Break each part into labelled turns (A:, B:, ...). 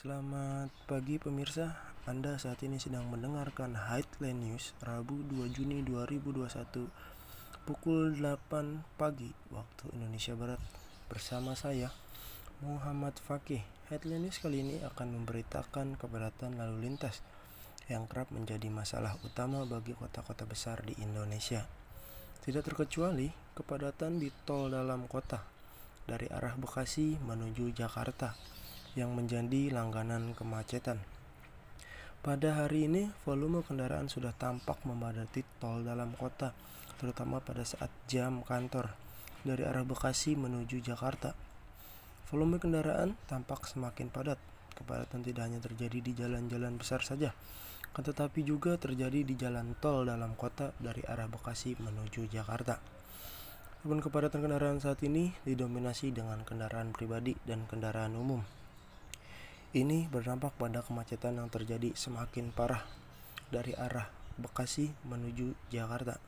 A: Selamat pagi pemirsa, Anda saat ini sedang mendengarkan Headline News Rabu 2 Juni 2021 pukul 8 pagi waktu Indonesia Barat bersama saya Muhammad Fakih. Headline News kali ini akan memberitakan kepadatan lalu lintas yang kerap menjadi masalah utama bagi kota-kota besar di Indonesia. Tidak terkecuali kepadatan di tol dalam kota dari arah Bekasi menuju Jakarta yang menjadi langganan kemacetan. Pada hari ini, volume kendaraan sudah tampak memadati tol dalam kota, terutama pada saat jam kantor dari arah Bekasi menuju Jakarta. Volume kendaraan tampak semakin padat. Kepadatan tidak hanya terjadi di jalan-jalan besar saja, tetapi juga terjadi di jalan tol dalam kota dari arah Bekasi menuju Jakarta. Namun kepadatan kendaraan saat ini didominasi dengan kendaraan pribadi dan kendaraan umum. Ini berdampak pada kemacetan yang terjadi semakin parah dari arah Bekasi menuju Jakarta.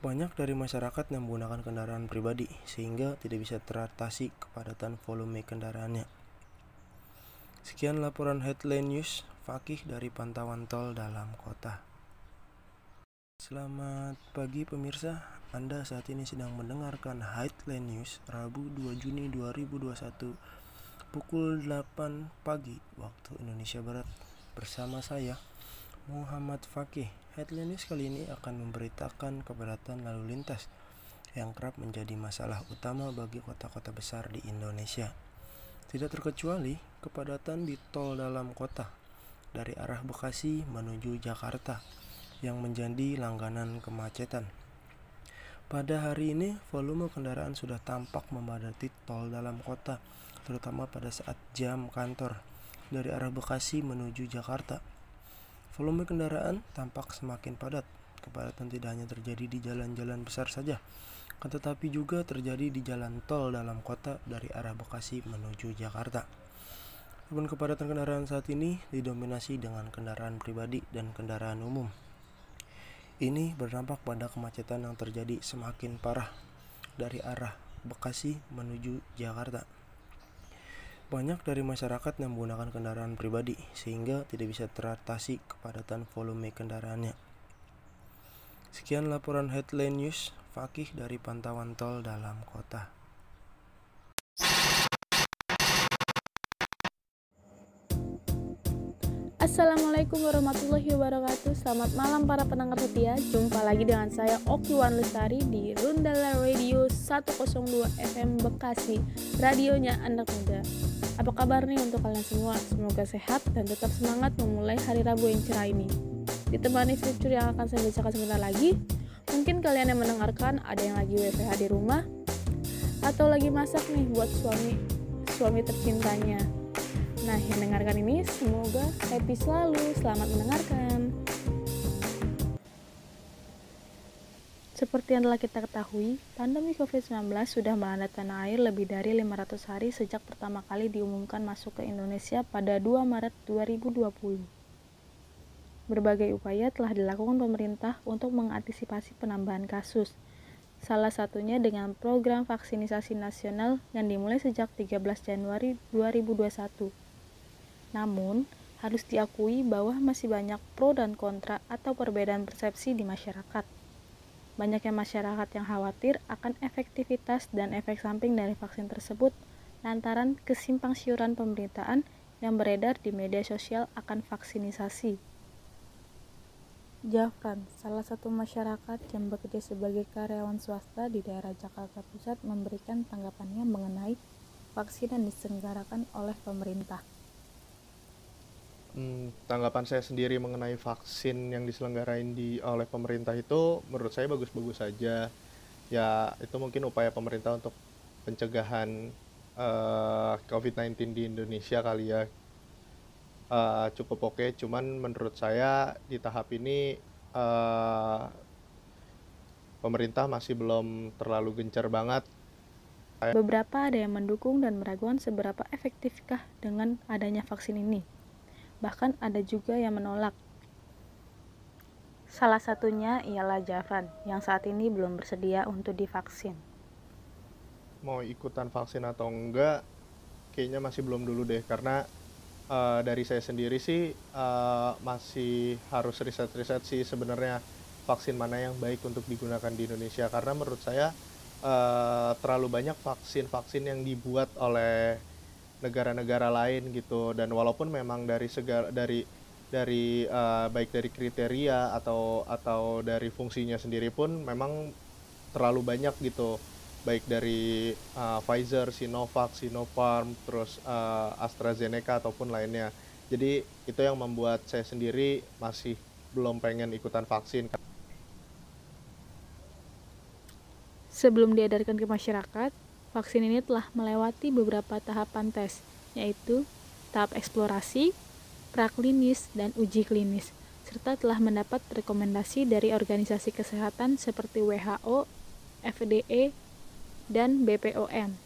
A: Banyak dari masyarakat yang menggunakan kendaraan pribadi sehingga tidak bisa teratasi kepadatan volume kendaraannya. Sekian laporan headline news Fakih dari pantauan tol dalam kota. Selamat pagi pemirsa, Anda saat ini sedang mendengarkan Headline News Rabu 2 Juni 2021 pukul 8 pagi waktu Indonesia Barat bersama saya Muhammad Fakih. Headline news kali ini akan memberitakan kepadatan lalu lintas yang kerap menjadi masalah utama bagi kota-kota besar di Indonesia. Tidak terkecuali kepadatan di tol dalam kota dari arah Bekasi menuju Jakarta yang menjadi langganan kemacetan. Pada hari ini, volume kendaraan sudah tampak memadati tol dalam kota terutama pada saat jam kantor dari arah Bekasi menuju Jakarta. Volume kendaraan tampak semakin padat. Kepadatan tidak hanya terjadi di jalan-jalan besar saja, tetapi juga terjadi di jalan tol dalam kota dari arah Bekasi menuju Jakarta. Namun kepadatan kendaraan saat ini didominasi dengan kendaraan pribadi dan kendaraan umum. Ini berdampak pada kemacetan yang terjadi semakin parah dari arah Bekasi menuju Jakarta. Banyak dari masyarakat yang menggunakan kendaraan pribadi sehingga tidak bisa teratasi kepadatan volume kendaraannya. Sekian laporan headline news Fakih dari pantauan tol dalam kota.
B: Assalamualaikum warahmatullahi wabarakatuh Selamat malam para pendengar setia Jumpa lagi dengan saya Okiwan Lestari di Rundala Radio 102 FM Bekasi Radionya anak muda Apa kabar nih untuk kalian semua? Semoga sehat dan tetap semangat memulai hari Rabu yang cerah ini Ditemani fitur yang akan saya bacakan sebentar lagi Mungkin kalian yang mendengarkan ada yang lagi WFH di rumah Atau lagi masak nih buat suami suami tercintanya Nah, yang mendengarkan ini semoga happy selalu. Selamat mendengarkan. Seperti yang telah kita ketahui, pandemi COVID-19 sudah melanda tanah air lebih dari 500 hari sejak pertama kali diumumkan masuk ke Indonesia pada 2 Maret 2020. Berbagai upaya telah dilakukan pemerintah untuk mengantisipasi penambahan kasus, salah satunya dengan program vaksinasi nasional yang dimulai sejak 13 Januari 2021 namun, harus diakui bahwa masih banyak pro dan kontra atau perbedaan persepsi di masyarakat. Banyaknya masyarakat yang khawatir akan efektivitas dan efek samping dari vaksin tersebut lantaran kesimpang siuran pemberitaan yang beredar di media sosial akan vaksinisasi. Jafran, salah satu masyarakat yang bekerja sebagai karyawan swasta di daerah Jakarta Pusat memberikan tanggapannya mengenai vaksin yang diselenggarakan oleh pemerintah.
C: Hmm, tanggapan saya sendiri mengenai vaksin yang diselenggarain di oleh pemerintah itu menurut saya bagus-bagus saja. Ya, itu mungkin upaya pemerintah untuk pencegahan uh, eh, COVID-19 di Indonesia kali ya. Uh, cukup oke, okay. cuman menurut saya di tahap ini uh, pemerintah masih belum terlalu gencar banget.
B: Beberapa ada yang mendukung dan meragukan seberapa efektifkah dengan adanya vaksin ini bahkan ada juga yang menolak. Salah satunya ialah Javan yang saat ini belum bersedia untuk divaksin.
C: Mau ikutan vaksin atau enggak, kayaknya masih belum dulu deh, karena uh, dari saya sendiri sih uh, masih harus riset-riset sih sebenarnya vaksin mana yang baik untuk digunakan di Indonesia karena menurut saya uh, terlalu banyak vaksin-vaksin yang dibuat oleh negara-negara lain gitu dan walaupun memang dari segala dari dari uh, baik dari kriteria atau atau dari fungsinya sendiri pun memang terlalu banyak gitu baik dari uh, Pfizer, Sinovac, Sinopharm, terus uh, AstraZeneca ataupun lainnya. Jadi itu yang membuat saya sendiri masih belum pengen ikutan vaksin.
D: Sebelum diedarkan ke masyarakat, vaksin ini telah melewati beberapa tahapan tes, yaitu tahap eksplorasi, praklinis, dan uji klinis, serta telah mendapat rekomendasi dari organisasi kesehatan seperti WHO, FDA, dan BPOM.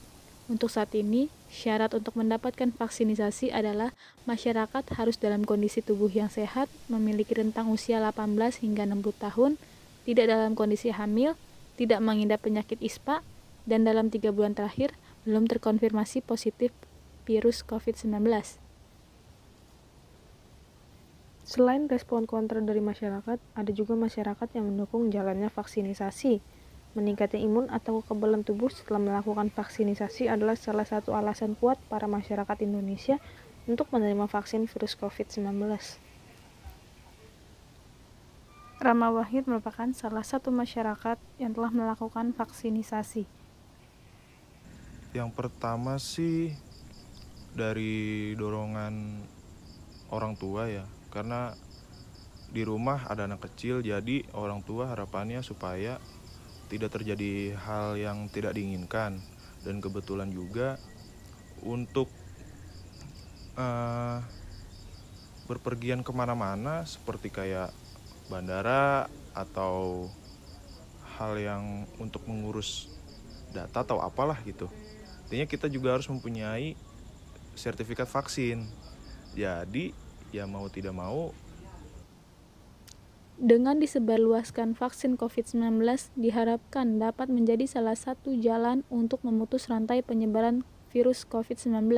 D: Untuk saat ini, syarat untuk mendapatkan vaksinisasi adalah masyarakat harus dalam kondisi tubuh yang sehat, memiliki rentang usia 18 hingga 60 tahun, tidak dalam kondisi hamil, tidak mengidap penyakit ISPA, dan dalam tiga bulan terakhir belum terkonfirmasi positif virus COVID-19. Selain respon kontra dari masyarakat, ada juga masyarakat yang mendukung jalannya vaksinisasi. Meningkatnya imun atau kekebalan tubuh setelah melakukan vaksinisasi adalah salah satu alasan kuat para masyarakat Indonesia untuk menerima vaksin virus COVID-19. Rama Wahid merupakan salah satu masyarakat yang telah melakukan vaksinisasi.
E: Yang pertama sih dari dorongan orang tua ya, karena di rumah ada anak kecil jadi orang tua harapannya supaya tidak terjadi hal yang tidak diinginkan. Dan kebetulan juga untuk uh, berpergian ke mana-mana seperti kayak bandara atau hal yang untuk mengurus data atau apalah gitu intinya kita juga harus mempunyai sertifikat vaksin jadi ya mau tidak mau
D: dengan disebarluaskan vaksin COVID-19 diharapkan dapat menjadi salah satu jalan untuk memutus rantai penyebaran virus COVID-19,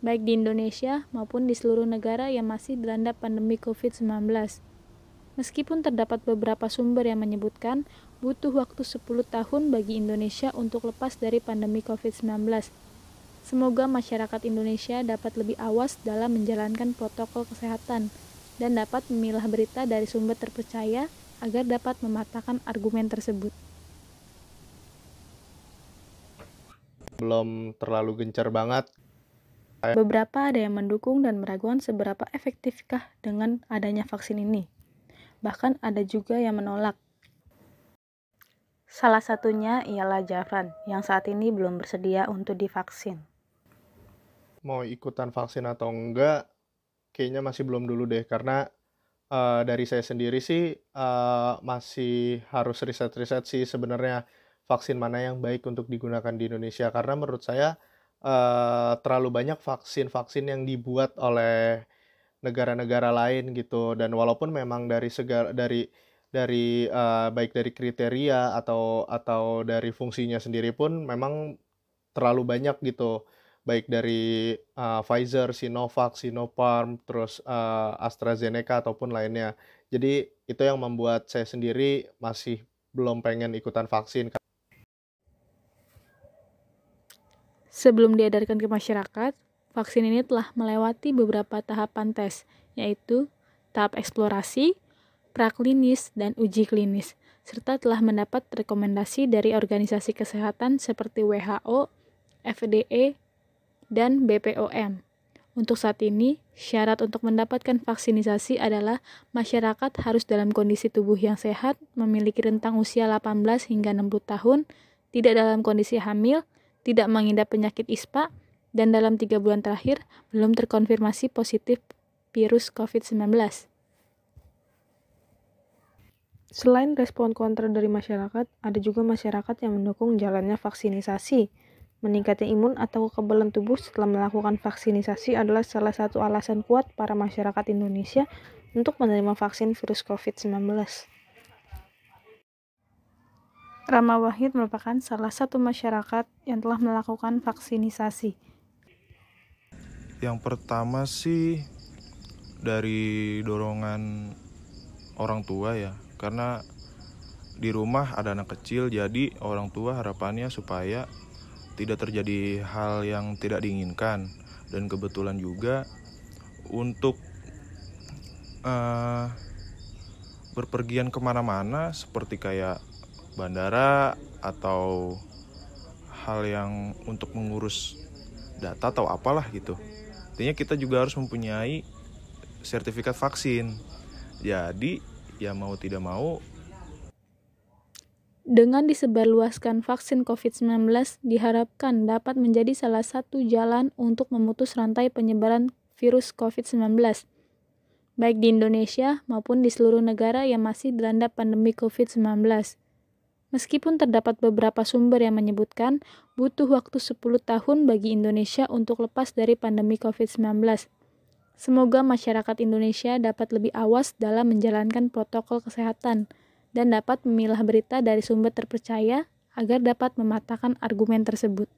D: baik di Indonesia maupun di seluruh negara yang masih dilanda pandemi COVID-19. Meskipun terdapat beberapa sumber yang menyebutkan butuh waktu 10 tahun bagi Indonesia untuk lepas dari pandemi COVID-19. Semoga masyarakat Indonesia dapat lebih awas dalam menjalankan protokol kesehatan dan dapat memilah berita dari sumber terpercaya agar dapat mematahkan argumen tersebut.
C: Belum terlalu gencar banget.
D: Beberapa ada yang mendukung dan meragukan seberapa efektifkah dengan adanya vaksin ini. Bahkan ada juga yang menolak. Salah satunya ialah Jafran, yang saat ini belum bersedia untuk divaksin.
C: Mau ikutan vaksin atau enggak, kayaknya masih belum dulu deh karena uh, dari saya sendiri sih uh, masih harus riset-riset sih sebenarnya vaksin mana yang baik untuk digunakan di Indonesia karena menurut saya uh, terlalu banyak vaksin-vaksin yang dibuat oleh negara-negara lain gitu dan walaupun memang dari segala dari dari uh, baik dari kriteria atau atau dari fungsinya sendiri pun memang terlalu banyak gitu baik dari uh, Pfizer, Sinovac, Sinopharm, terus uh, AstraZeneca ataupun lainnya. Jadi itu yang membuat saya sendiri masih belum pengen ikutan vaksin.
D: Sebelum diedarkan ke masyarakat, vaksin ini telah melewati beberapa tahapan tes, yaitu tahap eksplorasi, praklinis, dan uji klinis, serta telah mendapat rekomendasi dari organisasi kesehatan seperti WHO, FDA, dan BPOM. Untuk saat ini, syarat untuk mendapatkan vaksinisasi adalah masyarakat harus dalam kondisi tubuh yang sehat, memiliki rentang usia 18 hingga 60 tahun, tidak dalam kondisi hamil, tidak mengidap penyakit ISPA, dan dalam tiga bulan terakhir belum terkonfirmasi positif virus COVID-19. Selain respon kontra dari masyarakat, ada juga masyarakat yang mendukung jalannya vaksinisasi. Meningkatnya imun atau kekebalan tubuh setelah melakukan vaksinisasi adalah salah satu alasan kuat para masyarakat Indonesia untuk menerima vaksin virus COVID-19. Rama Wahid merupakan salah satu masyarakat yang telah melakukan vaksinisasi.
E: Yang pertama sih dari dorongan orang tua ya, karena di rumah ada anak kecil, jadi orang tua harapannya supaya tidak terjadi hal yang tidak diinginkan dan kebetulan juga untuk uh, berpergian ke mana-mana seperti kayak bandara atau hal yang untuk mengurus data atau apalah gitu. Intinya kita juga harus mempunyai sertifikat vaksin. Jadi ya mau tidak mau
D: dengan disebarluaskan vaksin COVID-19 diharapkan dapat menjadi salah satu jalan untuk memutus rantai penyebaran virus COVID-19 baik di Indonesia maupun di seluruh negara yang masih dilanda pandemi COVID-19. Meskipun terdapat beberapa sumber yang menyebutkan butuh waktu 10 tahun bagi Indonesia untuk lepas dari pandemi COVID-19. Semoga masyarakat Indonesia dapat lebih awas dalam menjalankan protokol kesehatan dan dapat memilah berita dari sumber terpercaya agar dapat mematahkan argumen tersebut.